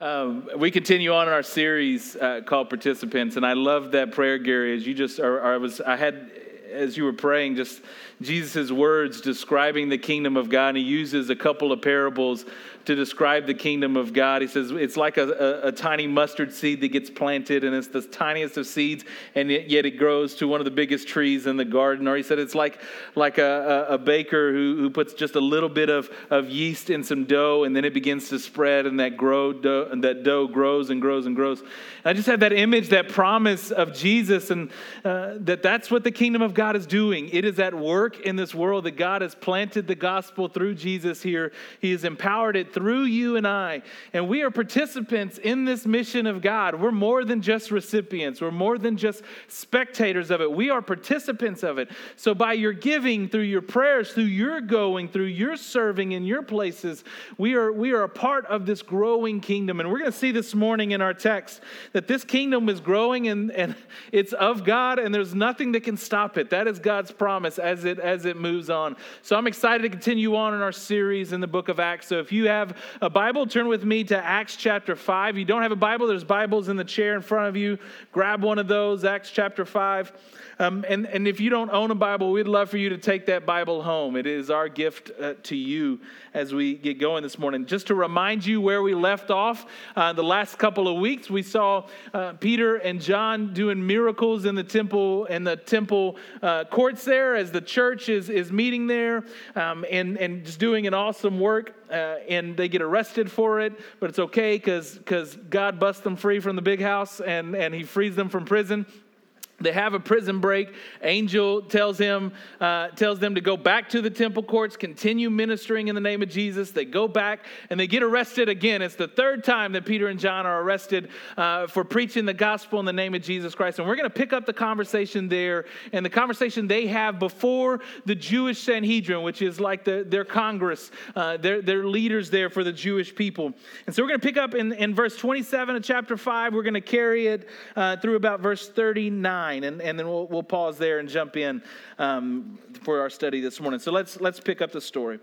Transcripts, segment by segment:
Um, we continue on in our series uh, called Participants, and I love that prayer, Gary. As you just, or, or I was, I had, as you were praying, just Jesus' words describing the kingdom of God. And he uses a couple of parables to describe the kingdom of God. He says it's like a, a, a, tiny mustard seed that gets planted, and it's the tiniest of seeds, and yet it grows to one of the biggest trees in the garden. Or he said it's like, like a, a, baker who, who puts just a little bit of, of yeast in some dough, and then it begins to spread, and that, grow dough, and that dough grows and grows and grows. And I just had that image, that promise of Jesus, and uh, that that's what the kingdom of God is doing. It is at work in this world that God has planted the gospel through Jesus here. He has empowered it through you and I. And we are participants in this mission of God. We're more than just recipients, we're more than just spectators of it. We are participants of it. So, by your giving, through your prayers, through your going, through your serving in your places, we are, we are a part of this growing kingdom. And we're going to see this morning in our text that this kingdom is growing and, and it's of God, and there's nothing that can stop it. That is God's promise as it, as it moves on. So, I'm excited to continue on in our series in the book of Acts. So, if you have a Bible, turn with me to Acts chapter 5. If you don't have a Bible, there's Bibles in the chair in front of you. Grab one of those, Acts chapter 5. Um, and, and if you don't own a Bible, we'd love for you to take that Bible home. It is our gift uh, to you as we get going this morning. Just to remind you where we left off, uh, the last couple of weeks, we saw uh, Peter and John doing miracles in the temple in the temple uh, courts there as the church is, is meeting there um, and, and just doing an awesome work. Uh, and they get arrested for it, but it's okay because God busts them free from the big house and, and he frees them from prison. They have a prison break. Angel tells him, uh, tells them to go back to the temple courts, continue ministering in the name of Jesus. They go back and they get arrested again. It's the third time that Peter and John are arrested uh, for preaching the gospel in the name of Jesus Christ. And we're going to pick up the conversation there and the conversation they have before the Jewish Sanhedrin, which is like the, their Congress, uh, their, their leaders there for the Jewish people. And so we're going to pick up in, in verse 27 of chapter 5. We're going to carry it uh, through about verse 39 nine, and, and then we'll, we'll pause there and jump in um, for our study this morning. So let's, let's pick up the story.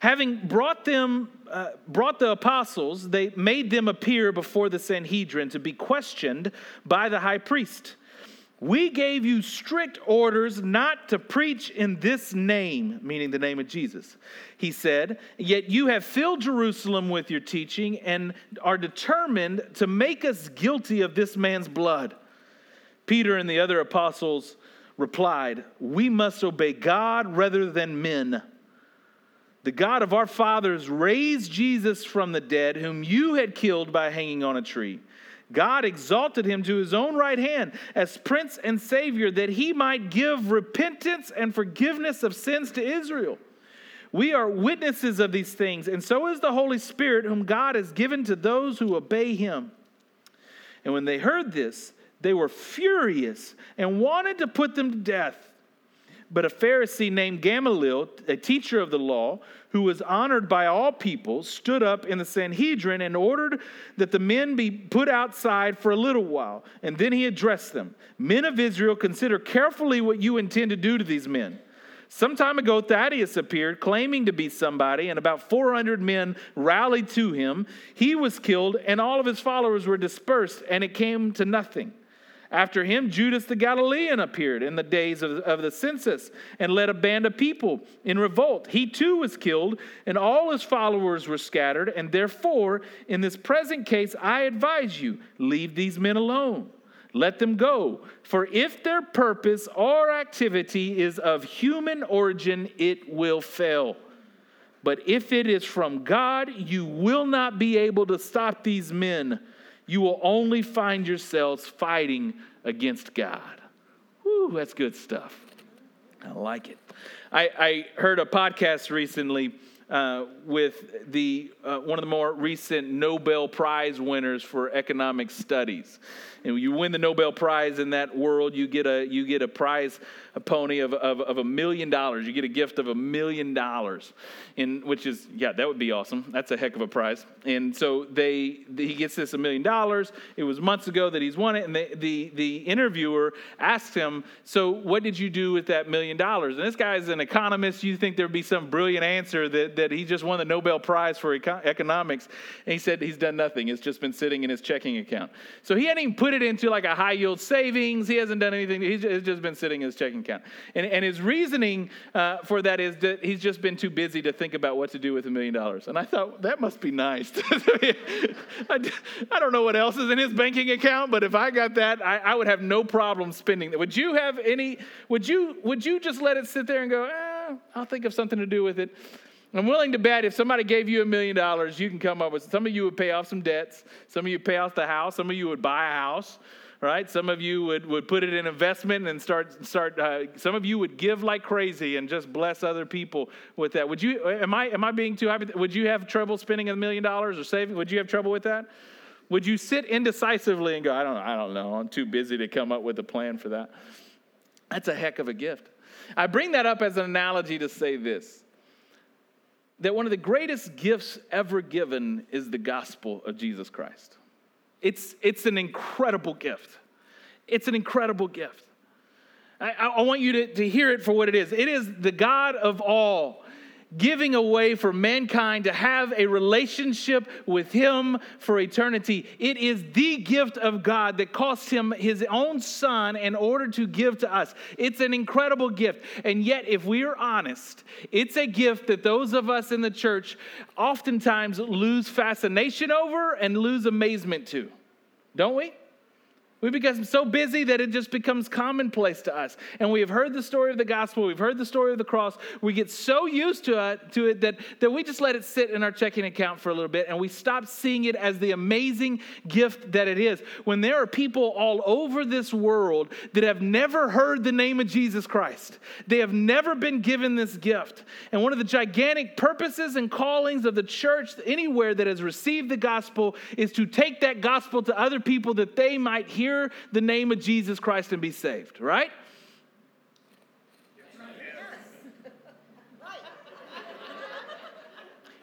Having brought them, uh, brought the apostles, they made them appear before the Sanhedrin to be questioned by the high priest. We gave you strict orders not to preach in this name, meaning the name of Jesus. He said, Yet you have filled Jerusalem with your teaching and are determined to make us guilty of this man's blood. Peter and the other apostles replied, We must obey God rather than men. The God of our fathers raised Jesus from the dead, whom you had killed by hanging on a tree. God exalted him to his own right hand as Prince and Savior, that he might give repentance and forgiveness of sins to Israel. We are witnesses of these things, and so is the Holy Spirit, whom God has given to those who obey him. And when they heard this, they were furious and wanted to put them to death. But a Pharisee named Gamaliel, a teacher of the law, who was honored by all people, stood up in the Sanhedrin and ordered that the men be put outside for a little while. And then he addressed them Men of Israel, consider carefully what you intend to do to these men. Some time ago, Thaddeus appeared claiming to be somebody, and about 400 men rallied to him. He was killed, and all of his followers were dispersed, and it came to nothing. After him, Judas the Galilean appeared in the days of, of the census and led a band of people in revolt. He too was killed, and all his followers were scattered. And therefore, in this present case, I advise you leave these men alone. Let them go. For if their purpose or activity is of human origin, it will fail. But if it is from God, you will not be able to stop these men you will only find yourselves fighting against God. Whew, that's good stuff. I like it. I, I heard a podcast recently uh, with the uh, one of the more recent Nobel Prize winners for economic studies. And you win the Nobel Prize in that world, you get a you get a prize a pony of, of, of a million dollars. You get a gift of a million dollars, in which is yeah, that would be awesome. That's a heck of a prize. And so they he gets this a million dollars. It was months ago that he's won it, and the the interviewer asked him, "So what did you do with that million dollars?" And this guy's an economist. You think there'd be some brilliant answer that that he just won the Nobel Prize for eco- economics. And he said he's done nothing. It's just been sitting in his checking account. So he hadn't even put it into like a high yield savings. He hasn't done anything. He's just been sitting in his checking account. And, and his reasoning uh, for that is that he's just been too busy to think about what to do with a million dollars. And I thought, that must be nice. I, I don't know what else is in his banking account, but if I got that, I, I would have no problem spending that. Would you have any, would you, would you just let it sit there and go, eh, I'll think of something to do with it? I'm willing to bet if somebody gave you a million dollars, you can come up with some of you would pay off some debts, some of you pay off the house, some of you would buy a house, right? Some of you would, would put it in investment and start start. Uh, some of you would give like crazy and just bless other people with that. Would you? Am I am I being too happy? Would you have trouble spending a million dollars or saving? Would you have trouble with that? Would you sit indecisively and go, I don't I don't know. I'm too busy to come up with a plan for that. That's a heck of a gift. I bring that up as an analogy to say this that one of the greatest gifts ever given is the gospel of Jesus Christ. It's, it's an incredible gift. It's an incredible gift. I, I want you to, to hear it for what it is. It is the God of all giving away for mankind to have a relationship with Him for eternity. It is the gift of God that cost Him His own Son in order to give to us. It's an incredible gift. And yet, if we are honest, it's a gift that those of us in the church oftentimes lose fascination over and lose amazement to. Don't we? We become so busy that it just becomes commonplace to us. And we have heard the story of the gospel, we've heard the story of the cross. We get so used to it, to it that, that we just let it sit in our checking account for a little bit and we stop seeing it as the amazing gift that it is. When there are people all over this world that have never heard the name of Jesus Christ, they have never been given this gift. And one of the gigantic purposes and callings of the church anywhere that has received the gospel is to take that gospel to other people that they might hear hear the name of Jesus Christ and be saved, right?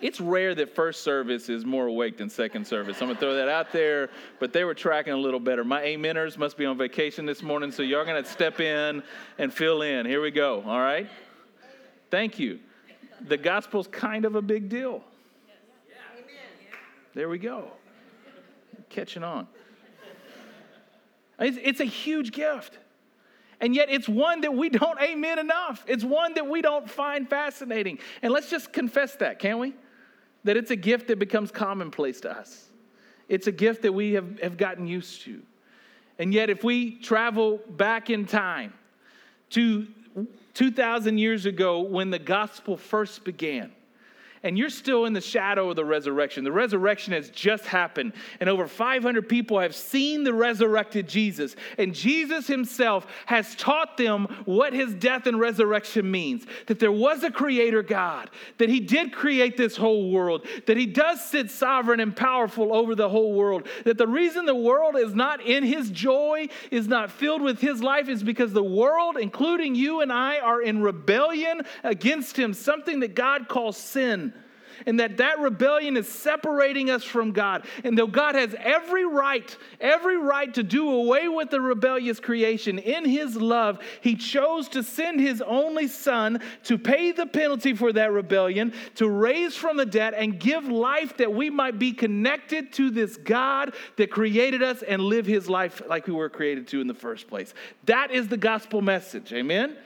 It's rare that first service is more awake than second service. I'm gonna throw that out there, but they were tracking a little better. My ameners must be on vacation this morning, so y'all gonna step in and fill in. Here we go, all right? Thank you. The gospel's kind of a big deal. There we go. Catching on. It's, a huge gift. And yet it's one that we don't amen enough. It's one that we don't find fascinating. And let's just confess that, can't we? That it's a gift that becomes commonplace to us. It's a gift that we have, have gotten used to. And yet, if we travel back in time to 2,000 years ago when the gospel first began, and you're still in the shadow of the resurrection. The resurrection has just happened, and over 500 people have seen the resurrected Jesus. And Jesus himself has taught them what his death and resurrection means that there was a creator God, that he did create this whole world, that he does sit sovereign and powerful over the whole world, that the reason the world is not in his joy, is not filled with his life, is because the world, including you and I, are in rebellion against him, something that God calls sin and that that rebellion is separating us from God. And though God has every right, every right to do away with the rebellious creation, in his love, he chose to send his only son to pay the penalty for that rebellion, to raise from the dead and give life that we might be connected to this God that created us and live his life like we were created to in the first place. That is the gospel message. Amen.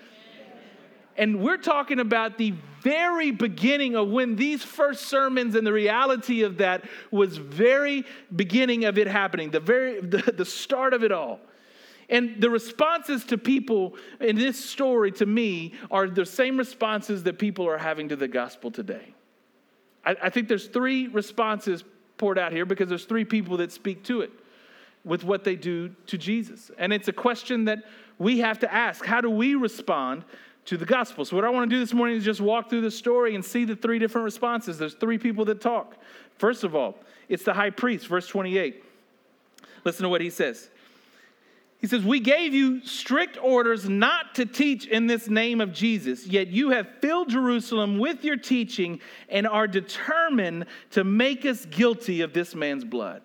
And we're talking about the very beginning of when these first sermons and the reality of that was very beginning of it happening, the very the, the start of it all. And the responses to people in this story to me are the same responses that people are having to the gospel today. I, I think there's three responses poured out here because there's three people that speak to it with what they do to Jesus. And it's a question that we have to ask. How do we respond to the gospel. So, what I want to do this morning is just walk through the story and see the three different responses. There's three people that talk. First of all, it's the high priest, verse 28. Listen to what he says. He says, We gave you strict orders not to teach in this name of Jesus, yet you have filled Jerusalem with your teaching and are determined to make us guilty of this man's blood.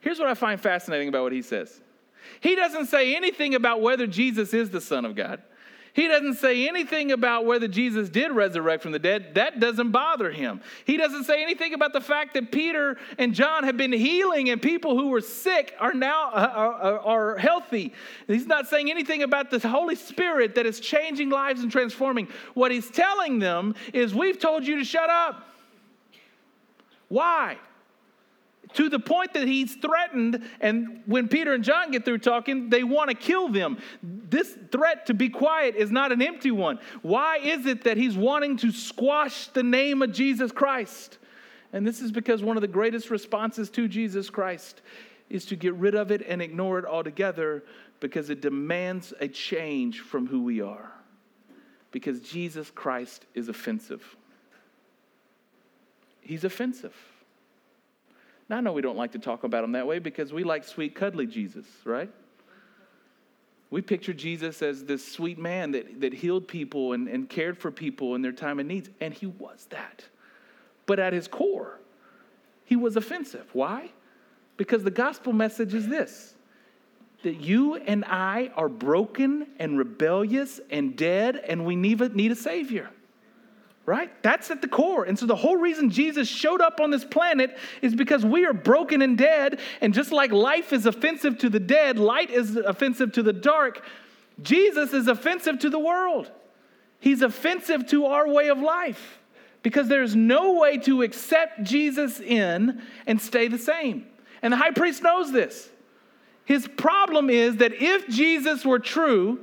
Here's what I find fascinating about what he says. He doesn't say anything about whether Jesus is the Son of God. He doesn't say anything about whether Jesus did resurrect from the dead. That doesn't bother him. He doesn't say anything about the fact that Peter and John have been healing and people who were sick are now uh, are, are healthy. He's not saying anything about the Holy Spirit that is changing lives and transforming. What he's telling them is, We've told you to shut up. Why? to the point that he's threatened. And when Peter and John get through talking, they want to kill them. This threat to be quiet is not an empty one. Why is it that he's wanting to squash the name of Jesus Christ? And this is because one of the greatest responses to Jesus Christ is to get rid of it and ignore it altogether because it demands a change from who we are. Because Jesus Christ is offensive. He's offensive. Now, I know we don't like to talk about him that way because we like sweet, cuddly Jesus, right? We picture Jesus as this sweet man that, that healed people and, and cared for people in their time of needs, and he was that. But at his core, he was offensive. Why? Because the gospel message is this that you and I are broken and rebellious and dead, and we need a, need a Savior right? That's at the core. And so the whole reason Jesus showed up on this planet is because we are broken and dead. And just like life is offensive to the dead, light is offensive to the dark, Jesus is offensive to the world. He's offensive to our way of life because there's no way to accept Jesus in and stay the same. And the high priest knows this. His problem is that if Jesus were true,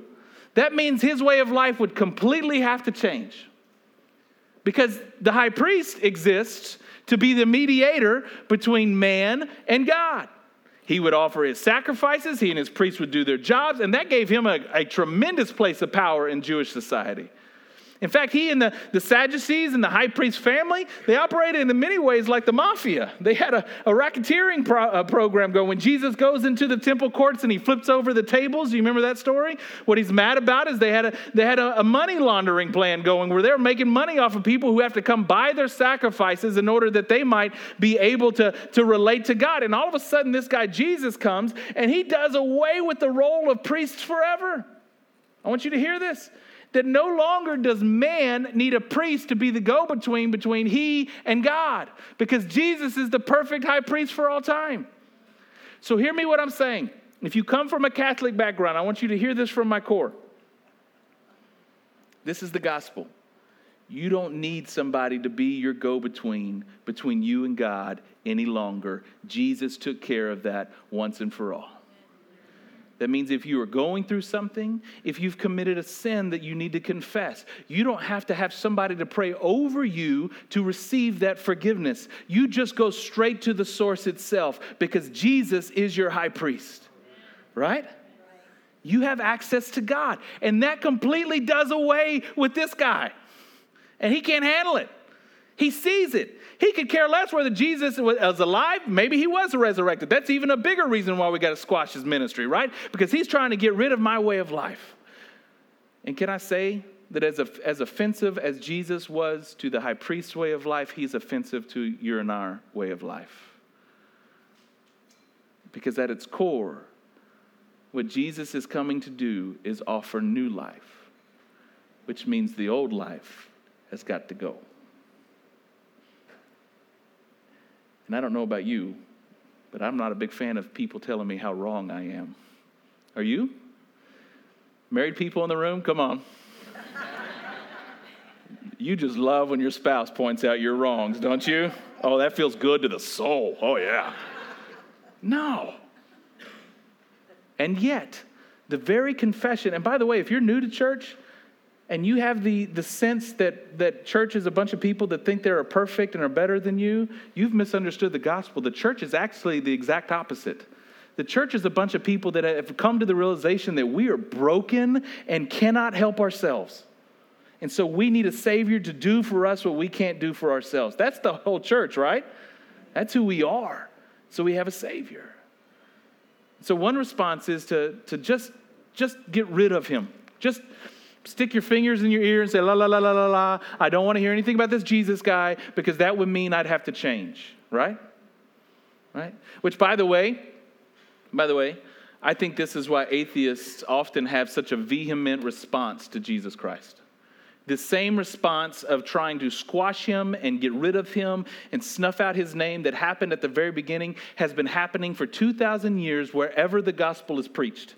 that means his way of life would completely have to change because the high priest exists to be the mediator between man and God. He would offer his sacrifices, he and his priests would do their jobs, and that gave him a, a tremendous place of power in Jewish society. In fact, he and the, the Sadducees and the high priest family, they operated in many ways like the mafia. They had a, a racketeering pro, uh, program going. When Jesus goes into the temple courts and he flips over the tables, you remember that story? What he's mad about is they had, a, they had a, a money laundering plan going where they're making money off of people who have to come buy their sacrifices in order that they might be able to, to relate to God. And all of a sudden, this guy Jesus comes and he does away with the role of priests forever. I want you to hear this that no longer does man need a priest to be the go between between he and God because Jesus is the perfect high priest for all time. So, hear me what I'm saying. If you come from a Catholic background, I want you to hear this from my core. This is the gospel. You don't need somebody to be your go between between you and God any longer. Jesus took care of that once and for all. That means if you are going through something, if you've committed a sin that you need to confess, you don't have to have somebody to pray over you to receive that forgiveness. You just go straight to the source itself because Jesus is your high priest, right? You have access to God. And that completely does away with this guy. And he can't handle it. He sees it. He could care less whether Jesus was alive. Maybe he was resurrected. That's even a bigger reason why we got to squash his ministry, right? Because he's trying to get rid of my way of life. And can I say that as, as offensive as Jesus was to the high priest's way of life, he's offensive to your and our way of life? Because at its core, what Jesus is coming to do is offer new life, which means the old life has got to go. And I don't know about you, but I'm not a big fan of people telling me how wrong I am. Are you? Married people in the room? Come on. you just love when your spouse points out your wrongs, don't you? Oh, that feels good to the soul. Oh, yeah. No. And yet, the very confession, and by the way, if you're new to church, and you have the, the sense that, that church is a bunch of people that think they're perfect and are better than you, you've misunderstood the gospel. The church is actually the exact opposite. The church is a bunch of people that have come to the realization that we are broken and cannot help ourselves. And so we need a Savior to do for us what we can't do for ourselves. That's the whole church, right? That's who we are. So we have a Savior. So one response is to, to just, just get rid of Him. Just stick your fingers in your ear and say, la, la, la, la, la, la. I don't want to hear anything about this Jesus guy because that would mean I'd have to change, right? Right? Which, by the way, by the way, I think this is why atheists often have such a vehement response to Jesus Christ. The same response of trying to squash him and get rid of him and snuff out his name that happened at the very beginning has been happening for 2,000 years wherever the gospel is preached.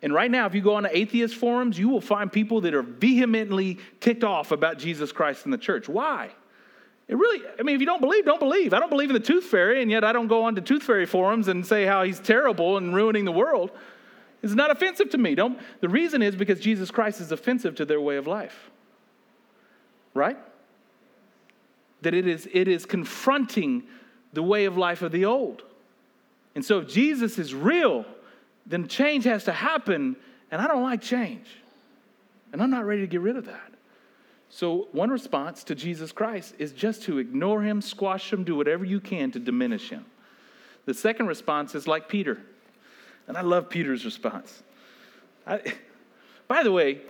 And right now, if you go on the atheist forums, you will find people that are vehemently ticked off about Jesus Christ in the church. Why? It really, I mean, if you don't believe, don't believe. I don't believe in the tooth fairy, and yet I don't go on to tooth fairy forums and say how he's terrible and ruining the world. It's not offensive to me. Don't, the reason is because Jesus Christ is offensive to their way of life. Right? That it is, it is confronting the way of life of the old. And so if Jesus is real, then change has to happen, and I don't like change. And I'm not ready to get rid of that. So, one response to Jesus Christ is just to ignore him, squash him, do whatever you can to diminish him. The second response is like Peter. And I love Peter's response. I, by the way,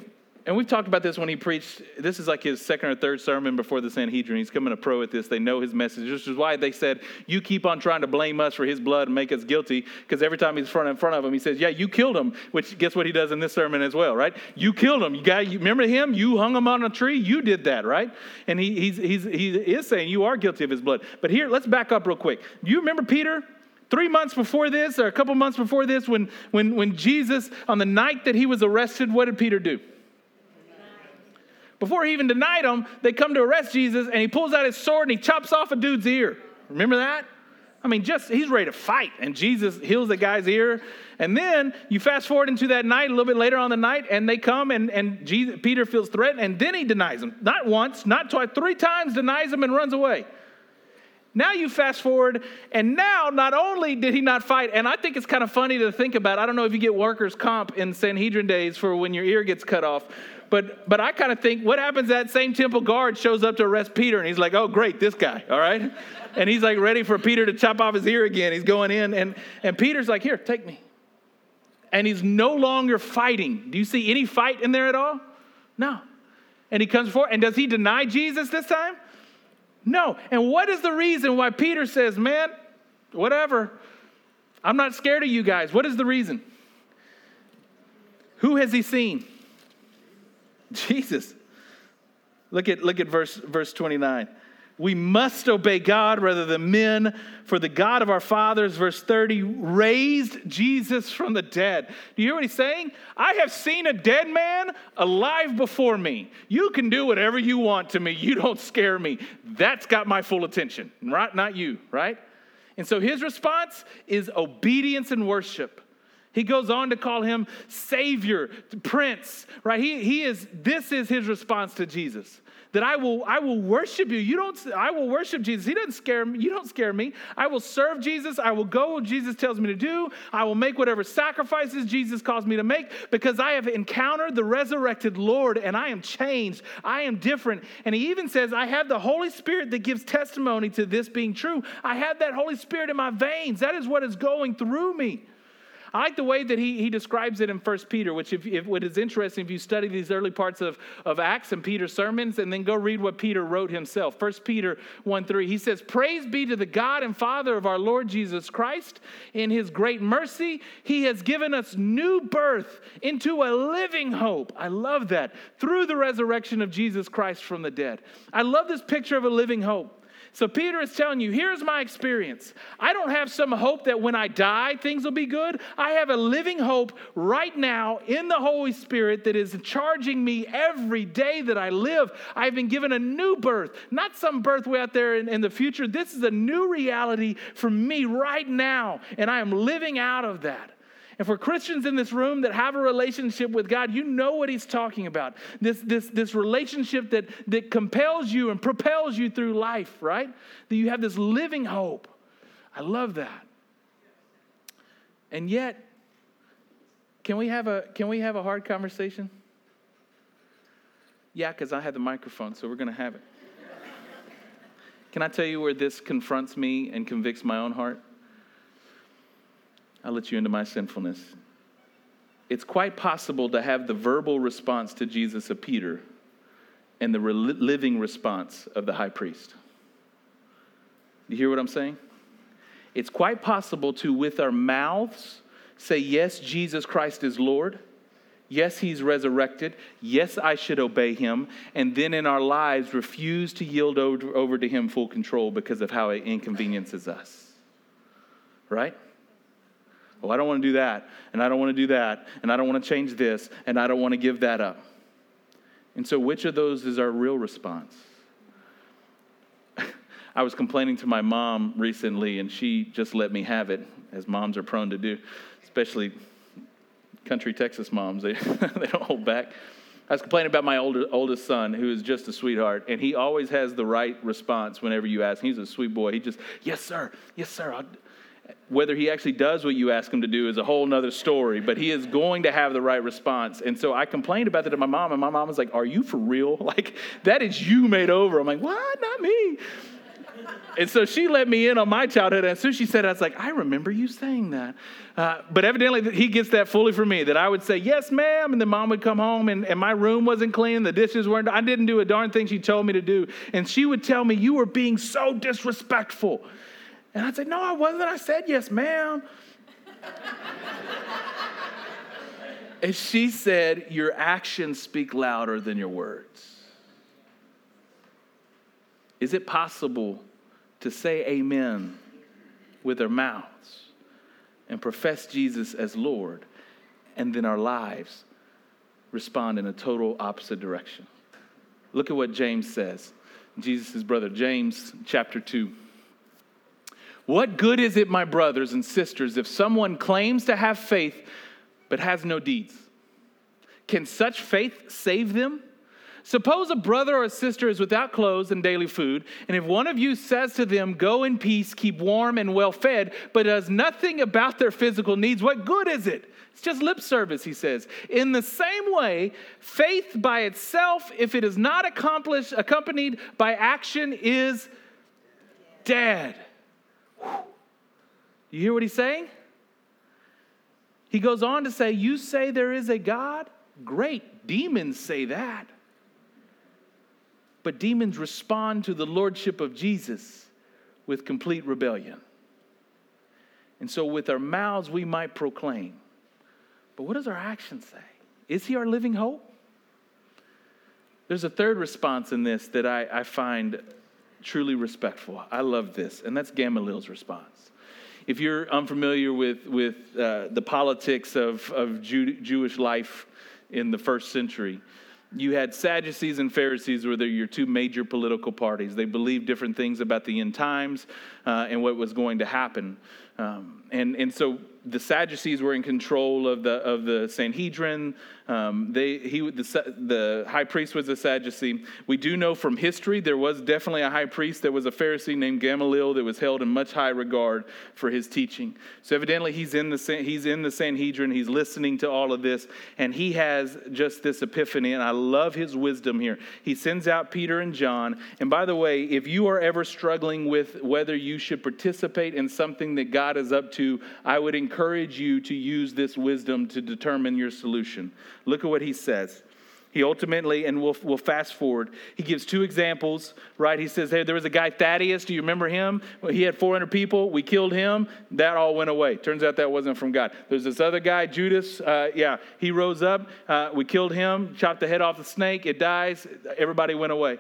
and we've talked about this when he preached. This is like his second or third sermon before the Sanhedrin. He's coming a pro at this. They know his message. This is why they said, You keep on trying to blame us for his blood and make us guilty. Because every time he's front in front of him, he says, Yeah, you killed him. Which guess what he does in this sermon as well, right? You killed him. You got you remember him? You hung him on a tree. You did that, right? And he, he's, he's, he is saying you are guilty of his blood. But here, let's back up real quick. You remember Peter? Three months before this, or a couple months before this, when, when, when Jesus, on the night that he was arrested, what did Peter do? Before he even denied them, they come to arrest Jesus and he pulls out his sword and he chops off a dude's ear. Remember that? I mean, just he's ready to fight, and Jesus heals the guy's ear. And then you fast forward into that night, a little bit later on the night, and they come and, and Jesus, Peter feels threatened, and then he denies him. Not once, not twice, three times denies him and runs away. Now you fast forward, and now not only did he not fight, and I think it's kind of funny to think about. I don't know if you get workers' comp in Sanhedrin days for when your ear gets cut off, but but I kind of think what happens that same temple guard shows up to arrest Peter and he's like, "Oh, great, this guy." All right? And he's like ready for Peter to chop off his ear again. He's going in and and Peter's like, "Here, take me." And he's no longer fighting. Do you see any fight in there at all? No. And he comes forward and does he deny Jesus this time? No. And what is the reason why Peter says, "Man, whatever. I'm not scared of you guys." What is the reason? Who has he seen? Jesus. Look at, look at verse, verse 29. We must obey God rather than men, for the God of our fathers, verse 30, raised Jesus from the dead. Do you hear what he's saying? I have seen a dead man alive before me. You can do whatever you want to me. You don't scare me. That's got my full attention, right? Not you, right? And so his response is obedience and worship. He goes on to call him Savior, Prince, right? He, he is, this is his response to Jesus. That I will, I will worship you. You don't, I will worship Jesus. He doesn't scare me. You don't scare me. I will serve Jesus. I will go what Jesus tells me to do. I will make whatever sacrifices Jesus calls me to make because I have encountered the resurrected Lord and I am changed. I am different. And he even says, I have the Holy Spirit that gives testimony to this being true. I have that Holy Spirit in my veins. That is what is going through me. I like the way that he, he describes it in 1 Peter, which, if, if what is interesting, if you study these early parts of, of Acts and Peter's sermons, and then go read what Peter wrote himself. 1 Peter 1 3, he says, Praise be to the God and Father of our Lord Jesus Christ. In his great mercy, he has given us new birth into a living hope. I love that. Through the resurrection of Jesus Christ from the dead. I love this picture of a living hope. So Peter is telling you, here's my experience. I don't have some hope that when I die, things will be good. I have a living hope right now in the Holy Spirit that is charging me every day that I live. I've been given a new birth, not some birth way out there in, in the future. This is a new reality for me right now, and I am living out of that. And for Christians in this room that have a relationship with God, you know what he's talking about. This, this, this relationship that, that compels you and propels you through life, right? That you have this living hope. I love that. And yet, can we have a, can we have a hard conversation? Yeah, because I have the microphone, so we're going to have it. Can I tell you where this confronts me and convicts my own heart? I'll let you into my sinfulness. It's quite possible to have the verbal response to Jesus of Peter and the living response of the high priest. You hear what I'm saying? It's quite possible to, with our mouths, say, Yes, Jesus Christ is Lord. Yes, he's resurrected. Yes, I should obey him. And then in our lives, refuse to yield over to him full control because of how it inconveniences us. Right? Well, I don't want to do that, and I don't want to do that, and I don't want to change this, and I don't want to give that up. And so, which of those is our real response? I was complaining to my mom recently, and she just let me have it, as moms are prone to do, especially country Texas moms. They, they don't hold back. I was complaining about my older, oldest son, who is just a sweetheart, and he always has the right response whenever you ask. He's a sweet boy. He just, yes, sir, yes, sir. I'll, whether he actually does what you ask him to do is a whole nother story, but he is going to have the right response. And so I complained about that to my mom, and my mom was like, Are you for real? Like, that is you made over. I'm like, What? Not me. And so she let me in on my childhood. And as soon as she said it, I was like, I remember you saying that. Uh, but evidently, he gets that fully from me that I would say, Yes, ma'am. And then mom would come home and, and my room wasn't clean. The dishes weren't, I didn't do a darn thing she told me to do. And she would tell me, You were being so disrespectful. And I'd say, No, I wasn't. I said, Yes, ma'am. and she said, Your actions speak louder than your words. Is it possible to say amen with our mouths and profess Jesus as Lord, and then our lives respond in a total opposite direction? Look at what James says. Jesus' brother, James chapter 2. What good is it, my brothers and sisters, if someone claims to have faith but has no deeds? Can such faith save them? Suppose a brother or a sister is without clothes and daily food, and if one of you says to them, Go in peace, keep warm and well fed, but does nothing about their physical needs, what good is it? It's just lip service, he says. In the same way, faith by itself, if it is not accomplished, accompanied by action, is dead. You hear what he's saying? He goes on to say, You say there is a God? Great. Demons say that. But demons respond to the lordship of Jesus with complete rebellion. And so, with our mouths, we might proclaim. But what does our actions say? Is he our living hope? There's a third response in this that I, I find truly respectful. I love this, and that's Gamaliel's response. If you're unfamiliar with, with uh, the politics of, of Jew, Jewish life in the first century, you had Sadducees and Pharisees were your two major political parties. They believed different things about the end times uh, and what was going to happen. Um, and, and so the Sadducees were in control of the, of the Sanhedrin. Um, they, he, the, the high priest was a Sadducee. We do know from history there was definitely a high priest. There was a Pharisee named Gamaliel that was held in much high regard for his teaching. So evidently he's in the, he's in the Sanhedrin. He's listening to all of this, and he has just this epiphany. And I love his wisdom here. He sends out Peter and John. And by the way, if you are ever struggling with whether you should participate in something that God is up to, I would encourage you to use this wisdom to determine your solution. Look at what he says. He ultimately, and we'll, we'll fast forward, he gives two examples, right? He says, Hey, there was a guy, Thaddeus. Do you remember him? He had 400 people. We killed him. That all went away. Turns out that wasn't from God. There's this other guy, Judas. Uh, yeah, he rose up. Uh, we killed him, chopped the head off the snake. It dies. Everybody went away.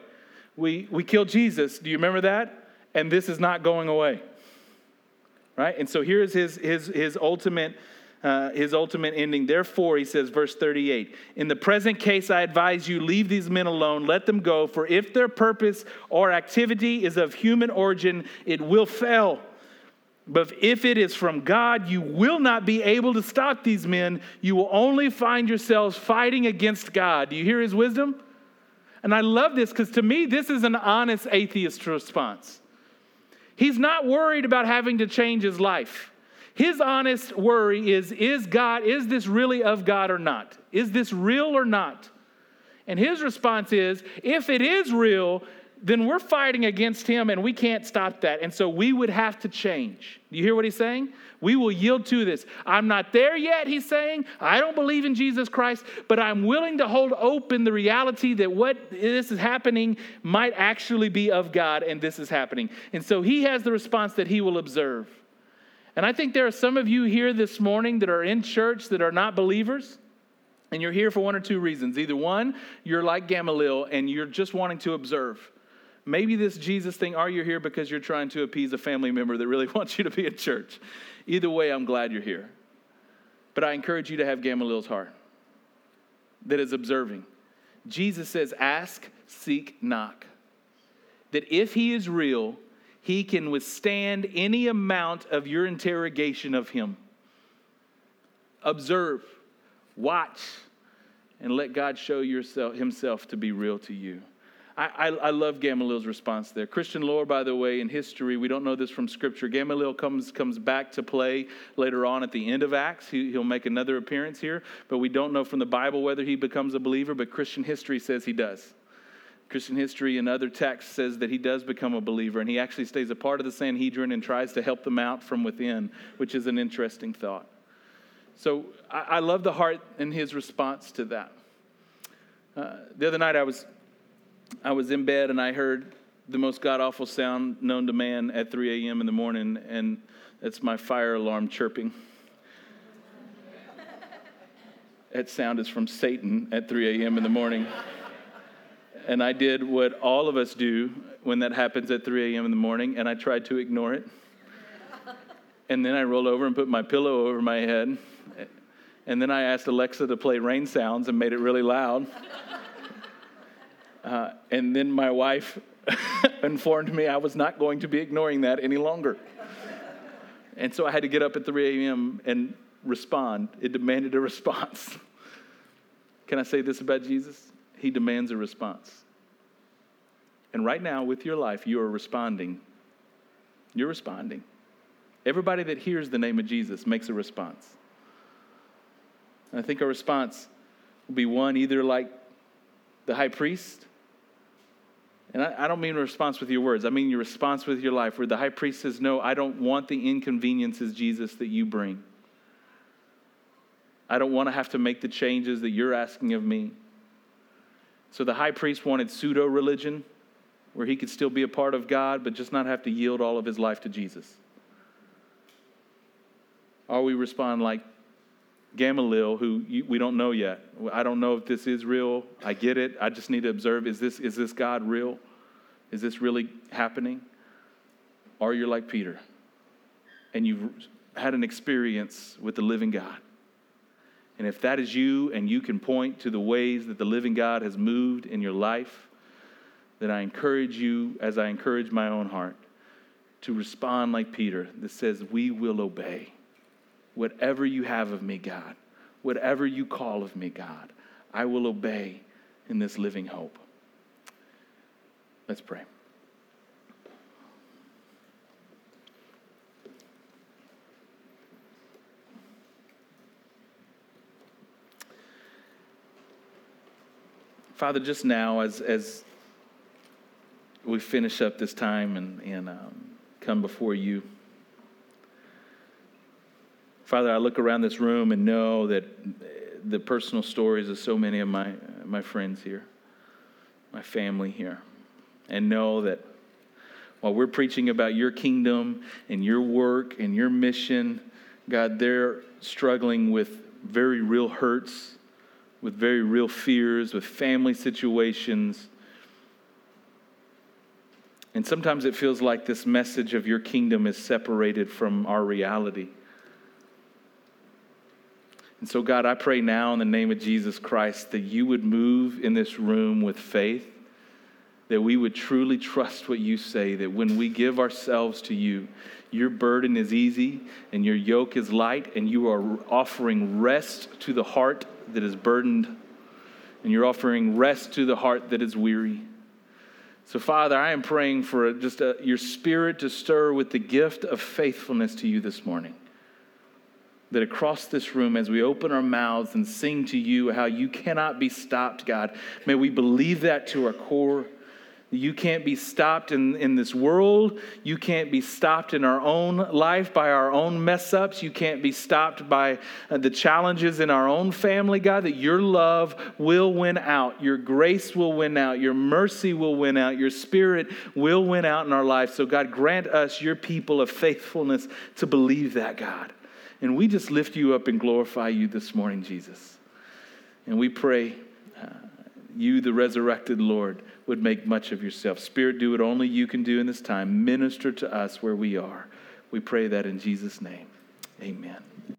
We, we killed Jesus. Do you remember that? And this is not going away right? And so here's his, his, his ultimate. Uh, his ultimate ending. Therefore, he says, verse 38 In the present case, I advise you, leave these men alone, let them go, for if their purpose or activity is of human origin, it will fail. But if it is from God, you will not be able to stop these men. You will only find yourselves fighting against God. Do you hear his wisdom? And I love this because to me, this is an honest atheist response. He's not worried about having to change his life. His honest worry is is God, is this really of God or not? Is this real or not? And his response is if it is real, then we're fighting against him and we can't stop that. And so we would have to change. You hear what he's saying? We will yield to this. I'm not there yet, he's saying. I don't believe in Jesus Christ, but I'm willing to hold open the reality that what this is happening might actually be of God and this is happening. And so he has the response that he will observe. And I think there are some of you here this morning that are in church that are not believers. And you're here for one or two reasons. Either one, you're like Gamaliel and you're just wanting to observe. Maybe this Jesus thing, are you here because you're trying to appease a family member that really wants you to be in church? Either way, I'm glad you're here. But I encourage you to have Gamaliel's heart that is observing. Jesus says, Ask, seek, knock. That if he is real, he can withstand any amount of your interrogation of him. Observe, watch, and let God show yourself, himself to be real to you. I, I, I, love Gamaliel's response there. Christian lore, by the way, in history, we don't know this from Scripture. Gamaliel comes, comes back to play later on at the end of Acts. He, he'll make another appearance here, but we don't know from the Bible whether he becomes a believer, but Christian history says he does. Christian history and other texts says that he does become a believer, and he actually stays a part of the Sanhedrin and tries to help them out from within, which is an interesting thought. So I, I love the heart and his response to that. Uh, the other night I was I was in bed and I heard the most god awful sound known to man at 3 a.m. in the morning, and it's my fire alarm chirping. that sound is from Satan at 3 a.m. in the morning. And I did what all of us do when that happens at 3 a.m. in the morning, and I tried to ignore it. And then I rolled over and put my pillow over my head. And then I asked Alexa to play rain sounds and made it really loud. Uh, and then my wife informed me I was not going to be ignoring that any longer. And so I had to get up at 3 a.m. and respond. It demanded a response. Can I say this about Jesus? He demands a response. And right now, with your life, you are responding. You're responding. Everybody that hears the name of Jesus makes a response. And I think our response will be one either like the high priest and I, I, don't mean response with your words, I mean your response with your life, where the high priest says, No, I don't want the inconveniences, Jesus, that you bring. I don't want to have to make the changes that you're asking of me. So the high priest wanted pseudo religion, where he could still be a part of God, but just not have to yield all of his life to Jesus. Or we respond like Gamaliel, who we don't know yet. I don't know if this is real. I get it. I just need to observe is this, is this God real? Is this really happening? Or you're like Peter and you've had an experience with the living God. And if that is you and you can point to the ways that the living God has moved in your life, then I encourage you, as I encourage my own heart, to respond like Peter that says, We will obey. Whatever you have of me, God, whatever you call of me, God, I will obey in this living hope. Let's pray. Father, just now, as, as we finish up this time and, and um, come before you, Father, I look around this room and know that the personal stories of so many of my, my friends here, my family here, and know that while we're preaching about your kingdom and your work and your mission, God, they're struggling with very real hurts, with very real fears, with family situations. And sometimes it feels like this message of your kingdom is separated from our reality. And so, God, I pray now in the name of Jesus Christ that you would move in this room with faith, that we would truly trust what you say, that when we give ourselves to you, your burden is easy and your yoke is light, and you are offering rest to the heart that is burdened, and you're offering rest to the heart that is weary. So, Father, I am praying for just a, your spirit to stir with the gift of faithfulness to you this morning that across this room, as we open our mouths and sing to you how you cannot be stopped, God, may we believe that to our core, You can't be stopped in, in this world. You can't be stopped in our own life by our own mess ups. You can't be stopped by uh, the challenges in our own family, God, that your love will win out. Your grace will win out. Your mercy will win out. Your spirit will win out in our life. So, God, grant us, your people of faithfulness, to believe that, God. And we just lift you up and glorify you this morning, Jesus. And we pray, uh, you, the resurrected Lord, would make much of yourself. Spirit, do what only you can do in this time. Minister to us where we are. We pray that in Jesus' name. Amen.